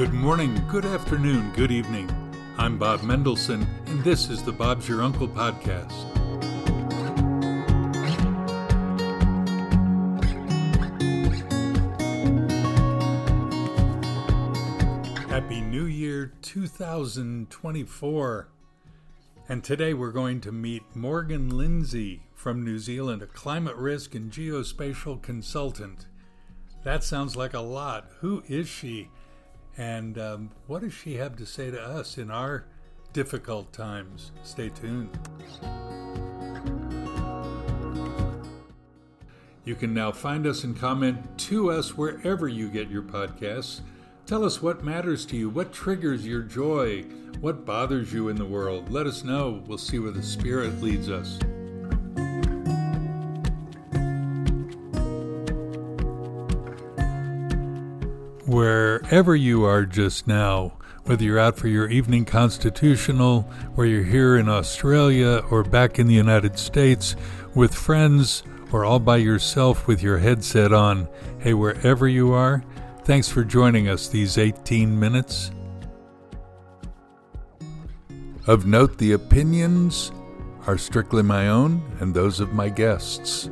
Good morning, good afternoon, good evening. I'm Bob Mendelsohn, and this is the Bob's Your Uncle podcast. Happy New Year 2024. And today we're going to meet Morgan Lindsay from New Zealand, a climate risk and geospatial consultant. That sounds like a lot. Who is she? And um, what does she have to say to us in our difficult times? Stay tuned. You can now find us and comment to us wherever you get your podcasts. Tell us what matters to you, what triggers your joy, what bothers you in the world. Let us know. We'll see where the Spirit leads us. Wherever you are just now, whether you're out for your evening constitutional, or you're here in Australia, or back in the United States with friends, or all by yourself with your headset on, hey, wherever you are, thanks for joining us these 18 minutes. Of note, the opinions are strictly my own and those of my guests.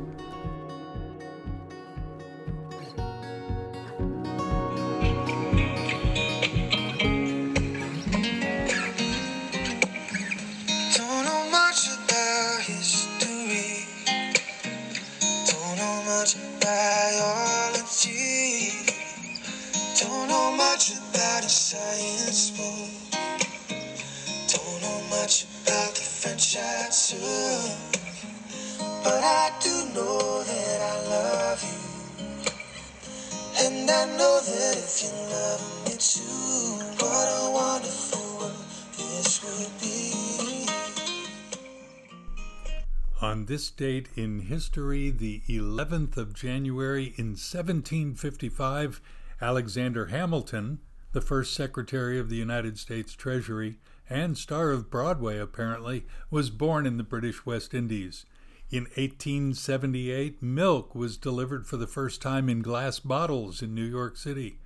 This date in history, the 11th of January in 1755, Alexander Hamilton, the first Secretary of the United States Treasury and star of Broadway apparently, was born in the British West Indies. In 1878, milk was delivered for the first time in glass bottles in New York City.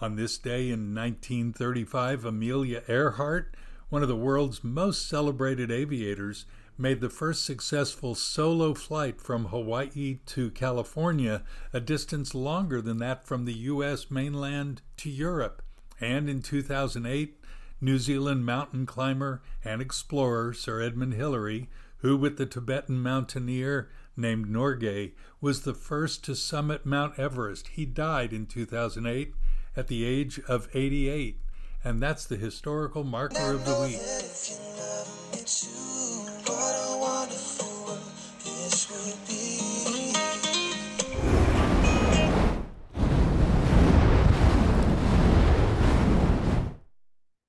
On this day in 1935, Amelia Earhart, one of the world's most celebrated aviators, made the first successful solo flight from Hawaii to California, a distance longer than that from the U.S. mainland to Europe. And in 2008, New Zealand mountain climber and explorer Sir Edmund Hillary, who, with the Tibetan mountaineer named Norgay, was the first to summit Mount Everest. He died in 2008 at the age of 88, and that's the historical marker of the week.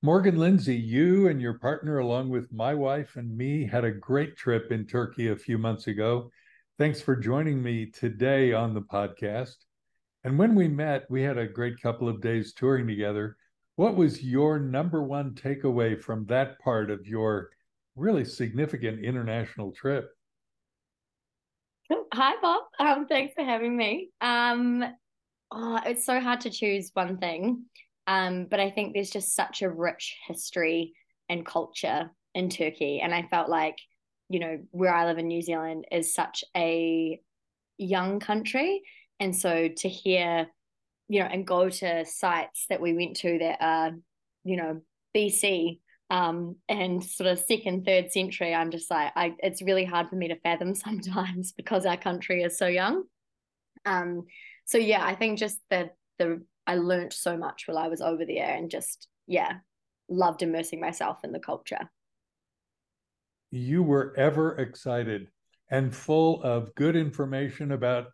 Morgan Lindsay, you and your partner, along with my wife and me, had a great trip in Turkey a few months ago. Thanks for joining me today on the podcast. And when we met, we had a great couple of days touring together. What was your number one takeaway from that part of your really significant international trip? Hi, Bob. Um, thanks for having me. Um, oh, it's so hard to choose one thing. Um, but I think there's just such a rich history and culture in Turkey. And I felt like, you know, where I live in New Zealand is such a young country. And so to hear, you know, and go to sites that we went to that are, you know, BC um, and sort of second, third century, I'm just like, I, it's really hard for me to fathom sometimes because our country is so young. Um, so yeah, I think just the the I learned so much while I was over there and just, yeah, loved immersing myself in the culture. You were ever excited and full of good information about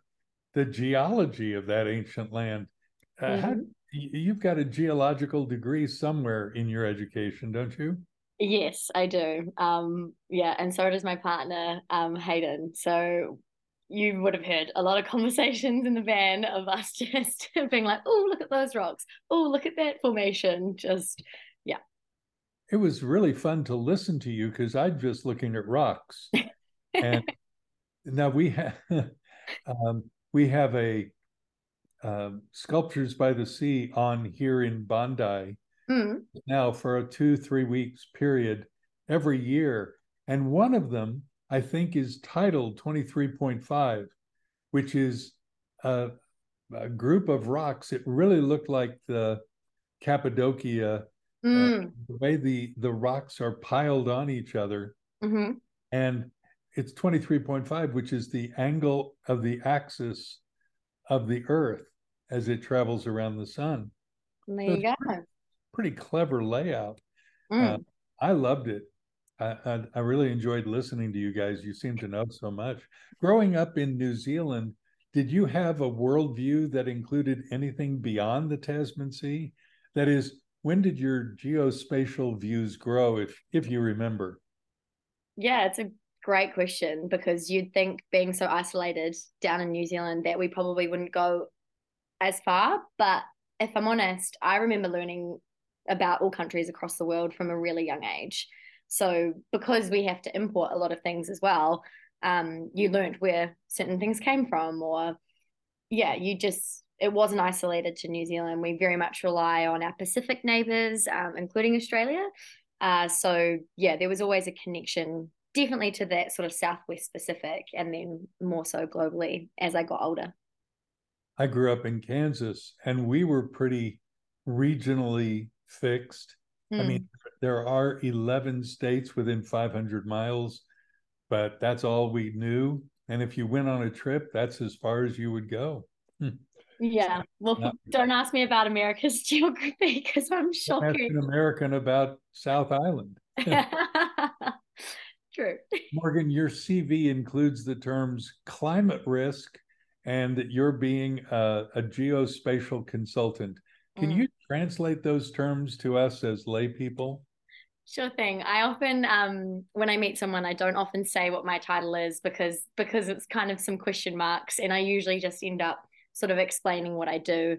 the geology of that ancient land. Uh, mm-hmm. how, you've got a geological degree somewhere in your education, don't you? Yes, I do. Um, yeah, and so does my partner, um, Hayden. So you would have heard a lot of conversations in the van of us just being like, oh, look at those rocks. Oh, look at that formation. Just, yeah. It was really fun to listen to you because I'm just looking at rocks. and now we have um, we have a um, sculptures by the sea on here in Bondi, mm. now for a two, three weeks period every year. And one of them, I think, is titled 23.5, which is a, a group of rocks. It really looked like the Cappadocia, mm. uh, the way the, the rocks are piled on each other. Mm-hmm. And it's 23.5, which is the angle of the axis of the Earth as it travels around the sun. There so you go. Pretty, pretty, clever layout. Mm. Uh, I loved it. I, I, really enjoyed listening to you guys. You seem to know so much. Growing up in New Zealand, did you have a worldview that included anything beyond the Tasman Sea? That is, when did your geospatial views grow, if if you remember? Yeah, it's a great question because you'd think being so isolated down in New Zealand that we probably wouldn't go as far. But if I'm honest, I remember learning about all countries across the world from a really young age. So because we have to import a lot of things as well, um, you learned where certain things came from, or yeah, you just it wasn't isolated to New Zealand. We very much rely on our Pacific neighbors, um, including Australia. Uh, so yeah, there was always a connection, definitely to that sort of Southwest Pacific, and then more so globally as I got older. I grew up in Kansas, and we were pretty regionally fixed. Mm. I mean, hmm. There are 11 states within 500 miles but that's all we knew. And if you went on a trip, that's as far as you would go. Hmm. Yeah. Well, Not, don't ask me about America's geography because I'm shocked. An American about South Island. True. Morgan, your CV includes the terms climate risk and that you're being a, a geospatial consultant. Can mm. you translate those terms to us as lay people? Sure thing. I often, um, when I meet someone, I don't often say what my title is because because it's kind of some question marks, and I usually just end up sort of explaining what I do.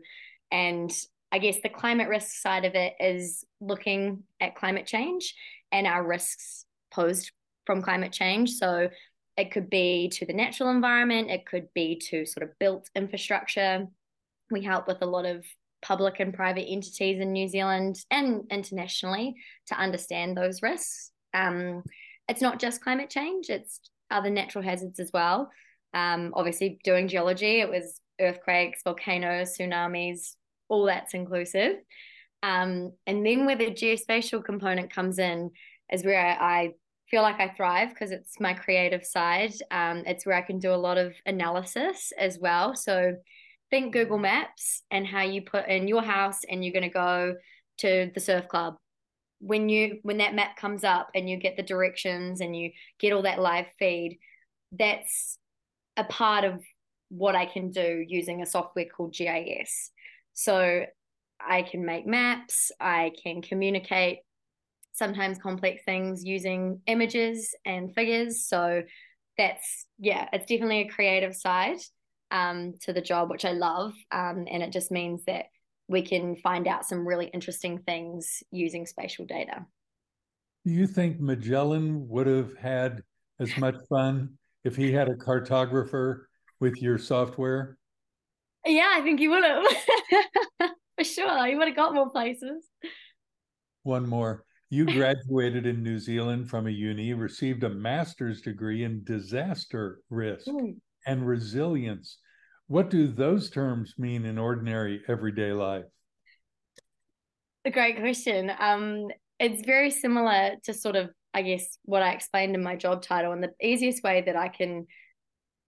And I guess the climate risk side of it is looking at climate change and our risks posed from climate change. So it could be to the natural environment, it could be to sort of built infrastructure. We help with a lot of public and private entities in New Zealand and internationally to understand those risks. Um, it's not just climate change, it's other natural hazards as well. Um, obviously, doing geology, it was earthquakes, volcanoes, tsunamis, all that's inclusive. Um, and then where the geospatial component comes in is where I, feel like I thrive because it's my creative side. Um, it's where I can do a lot of analysis as well. So think Google Maps and how you put in your house and you're going to go to the surf club. When you when that map comes up and you get the directions and you get all that live feed, that's a part of what I can do using a software called GIS. So I can make maps, I can communicate sometimes complex things using images and figures. So that's yeah, it's definitely a creative side um, to the job, which I love. Um, and it just means that we can find out some really interesting things using spatial data. Do you think Magellan would have had as much fun if he had a cartographer with your software? Yeah, I think he would have. For sure. He would have got more places. One more. You graduated in New Zealand from a uni, received a master's degree in disaster risk mm. and resilience. What do those terms mean in ordinary everyday life? A great question. Um, it's very similar to sort of, I guess, what I explained in my job title. And the easiest way that I can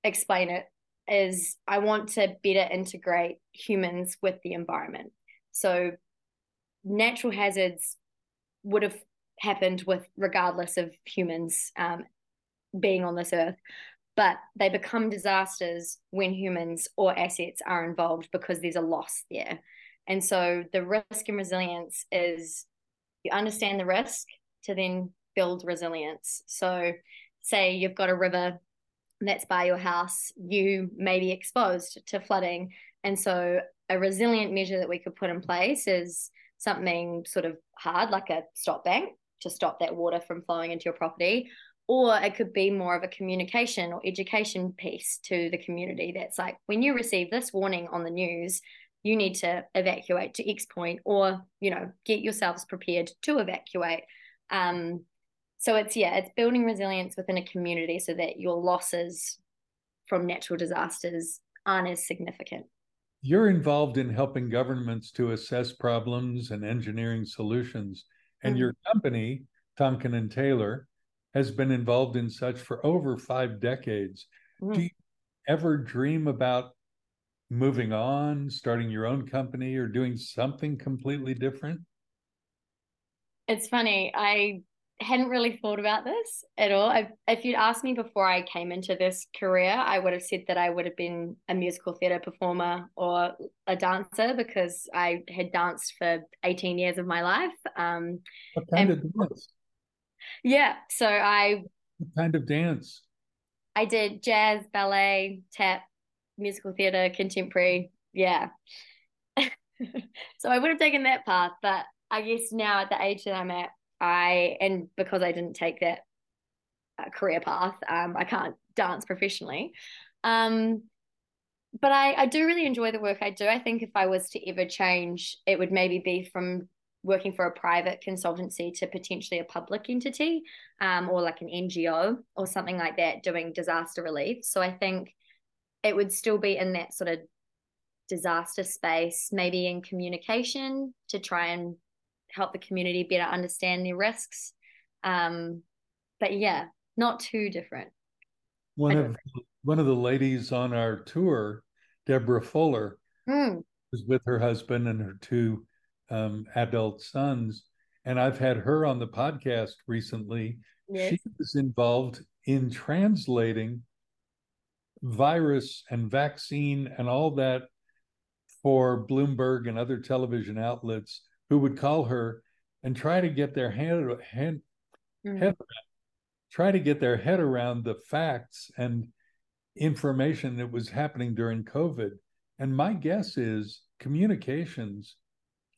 explain it is I want to better integrate humans with the environment. So natural hazards would have happened with regardless of humans um, being on this earth but they become disasters when humans or assets are involved because there's a loss there. And so the risk and resilience is you understand the risk to then build resilience. So, say you've got a river that's by your house, you may be exposed to flooding. And so, a resilient measure that we could put in place is something sort of hard, like a stop bank to stop that water from flowing into your property, or it could be more of a communication or education piece to the community that's like when you receive this warning on the news you need to evacuate to X point, or you know, get yourselves prepared to evacuate. Um, so it's yeah, it's building resilience within a community so that your losses from natural disasters aren't as significant. You're involved in helping governments to assess problems and engineering solutions, and mm-hmm. your company, Tonkin and Taylor, has been involved in such for over five decades. Mm-hmm. Do you ever dream about moving on, starting your own company, or doing something completely different? It's funny. I hadn't really thought about this at all. I, if you'd asked me before I came into this career, I would have said that I would have been a musical theatre performer or a dancer because I had danced for 18 years of my life. Um, what kind of dance? Yeah, so I. What kind of dance? I did jazz, ballet, tap, musical theatre, contemporary. Yeah. so I would have taken that path, but I guess now at the age that I'm at, I and because I didn't take that uh, career path, um, I can't dance professionally. Um, but I, I do really enjoy the work I do. I think if I was to ever change, it would maybe be from working for a private consultancy to potentially a public entity um, or like an NGO or something like that doing disaster relief. So I think it would still be in that sort of disaster space, maybe in communication to try and help the community better understand their risks. Um, but yeah, not too different. One of one of the ladies on our tour, Deborah Fuller, mm. was with her husband and her two um, adult sons, and I've had her on the podcast recently. Yes. She was involved in translating virus and vaccine and all that for Bloomberg and other television outlets who would call her and try to get their hand, hand mm-hmm. head try to get their head around the facts and information that was happening during COVID. And my guess is communications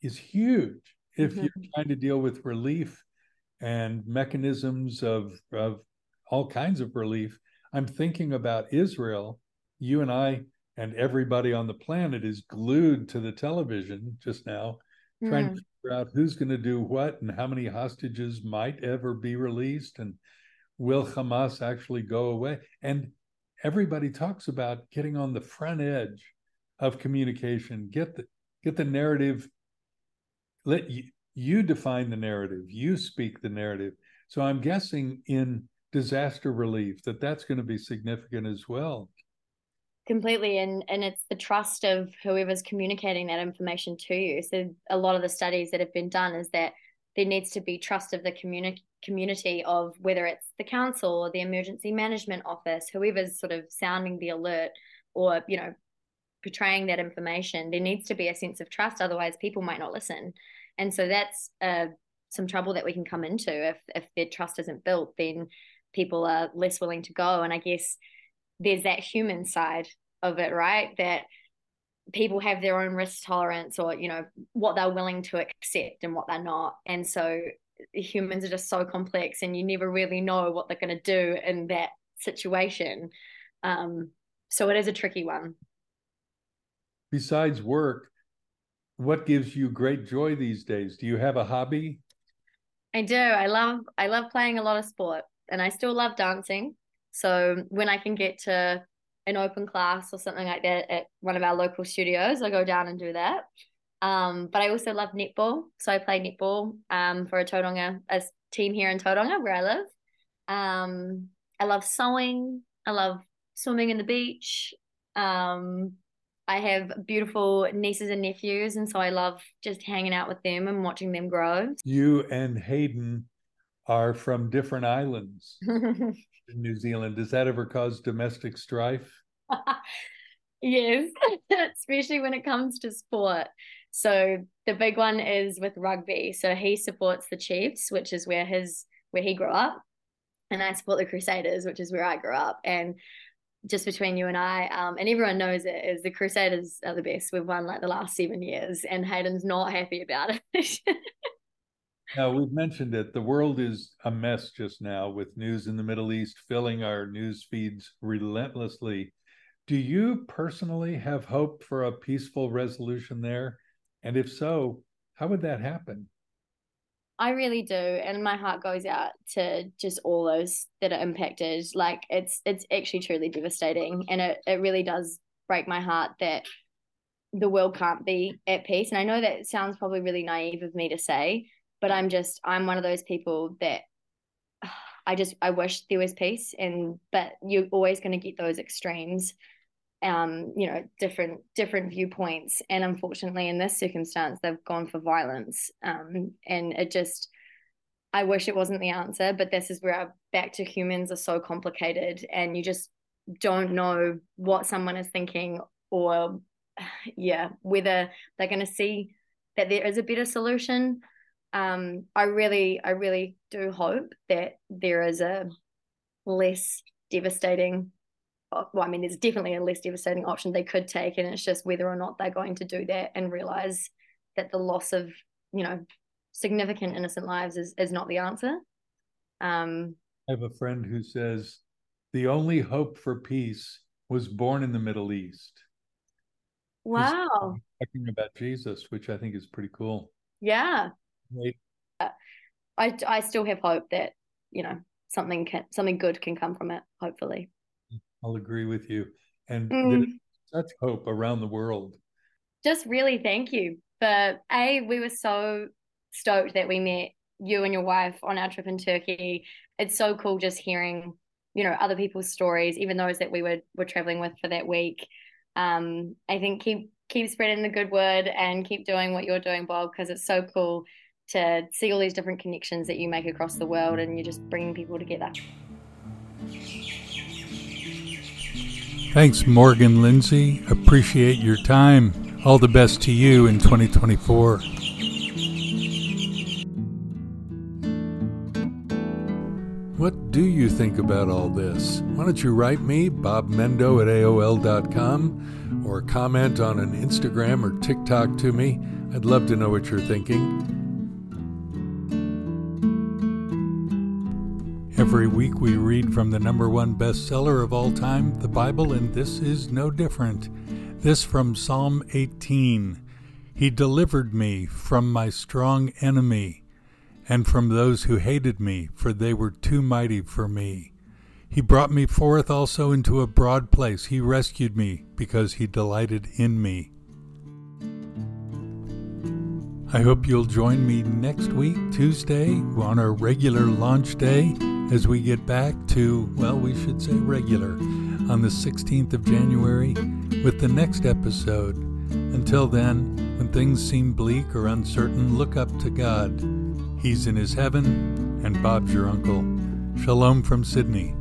is huge if mm-hmm. you're trying to deal with relief and mechanisms of, of all kinds of relief. I'm thinking about Israel. You and I and everybody on the planet is glued to the television just now trying to mm. figure out who's going to do what and how many hostages might ever be released and will Hamas actually go away? And everybody talks about getting on the front edge of communication, get the get the narrative. Let you, you define the narrative. You speak the narrative. So I'm guessing in disaster relief that that's going to be significant as well completely and and it's the trust of whoever's communicating that information to you so a lot of the studies that have been done is that there needs to be trust of the community community of whether it's the council or the emergency management office whoever's sort of sounding the alert or you know portraying that information there needs to be a sense of trust otherwise people might not listen and so that's uh, some trouble that we can come into if if their trust isn't built then people are less willing to go and i guess there's that human side of it, right? That people have their own risk tolerance or, you know, what they're willing to accept and what they're not. And so humans are just so complex and you never really know what they're going to do in that situation. Um, so it is a tricky one. Besides work, what gives you great joy these days? Do you have a hobby? I do. I love I love playing a lot of sport and I still love dancing. So when I can get to an open class or something like that at one of our local studios, I go down and do that. Um, but I also love netball. So I play netball um, for a Tauranga, a team here in Tauranga where I live. Um, I love sewing. I love swimming in the beach. Um, I have beautiful nieces and nephews, and so I love just hanging out with them and watching them grow. You and Hayden are from different islands. in New Zealand. Does that ever cause domestic strife? yes, especially when it comes to sport. So the big one is with rugby. So he supports the Chiefs, which is where his where he grew up, and I support the Crusaders, which is where I grew up. And just between you and I, um, and everyone knows it, is the Crusaders are the best. We've won like the last seven years, and Hayden's not happy about it. Now, we've mentioned it. The world is a mess just now with news in the Middle East filling our news feeds relentlessly. Do you personally have hope for a peaceful resolution there? And if so, how would that happen? I really do, and my heart goes out to just all those that are impacted. Like it's it's actually truly devastating, and it it really does break my heart that the world can't be at peace. And I know that sounds probably really naive of me to say, but I'm just I'm one of those people that I just I wish there was peace, and but you're always going to get those extremes um, you know, different different viewpoints. And unfortunately, in this circumstance, they've gone for violence. Um, and it just, I wish it wasn't the answer, but this is where our back to humans are so complicated, and you just don't know what someone is thinking, or yeah, whether they're going to see that there is a better solution. Um, I really, I really do hope that there is a less devastating well, I mean, there's definitely a less devastating option they could take, and it's just whether or not they're going to do that and realize that the loss of, you know, significant innocent lives is is not the answer. Um, I have a friend who says the only hope for peace was born in the Middle East. Wow. Talking about Jesus, which I think is pretty cool. Yeah. Right. I I still have hope that you know something can something good can come from it. Hopefully. I'll agree with you. And mm. such hope around the world. Just really thank you. But A, we were so stoked that we met you and your wife on our trip in Turkey. It's so cool just hearing, you know, other people's stories, even those that we were were traveling with for that week. Um, I think keep keep spreading the good word and keep doing what you're doing, Bob, because it's so cool to see all these different connections that you make across the world and you're just bringing people together. Thanks, Morgan Lindsay. Appreciate your time. All the best to you in 2024. What do you think about all this? Why don't you write me, Bob Mendo at AOL.com, or comment on an Instagram or TikTok to me? I'd love to know what you're thinking. Every week we read from the number one bestseller of all time, the Bible, and this is no different. This from Psalm 18 He delivered me from my strong enemy and from those who hated me, for they were too mighty for me. He brought me forth also into a broad place. He rescued me because he delighted in me. I hope you'll join me next week, Tuesday, on our regular launch day as we get back to, well, we should say regular, on the 16th of January with the next episode. Until then, when things seem bleak or uncertain, look up to God. He's in his heaven, and Bob's your uncle. Shalom from Sydney.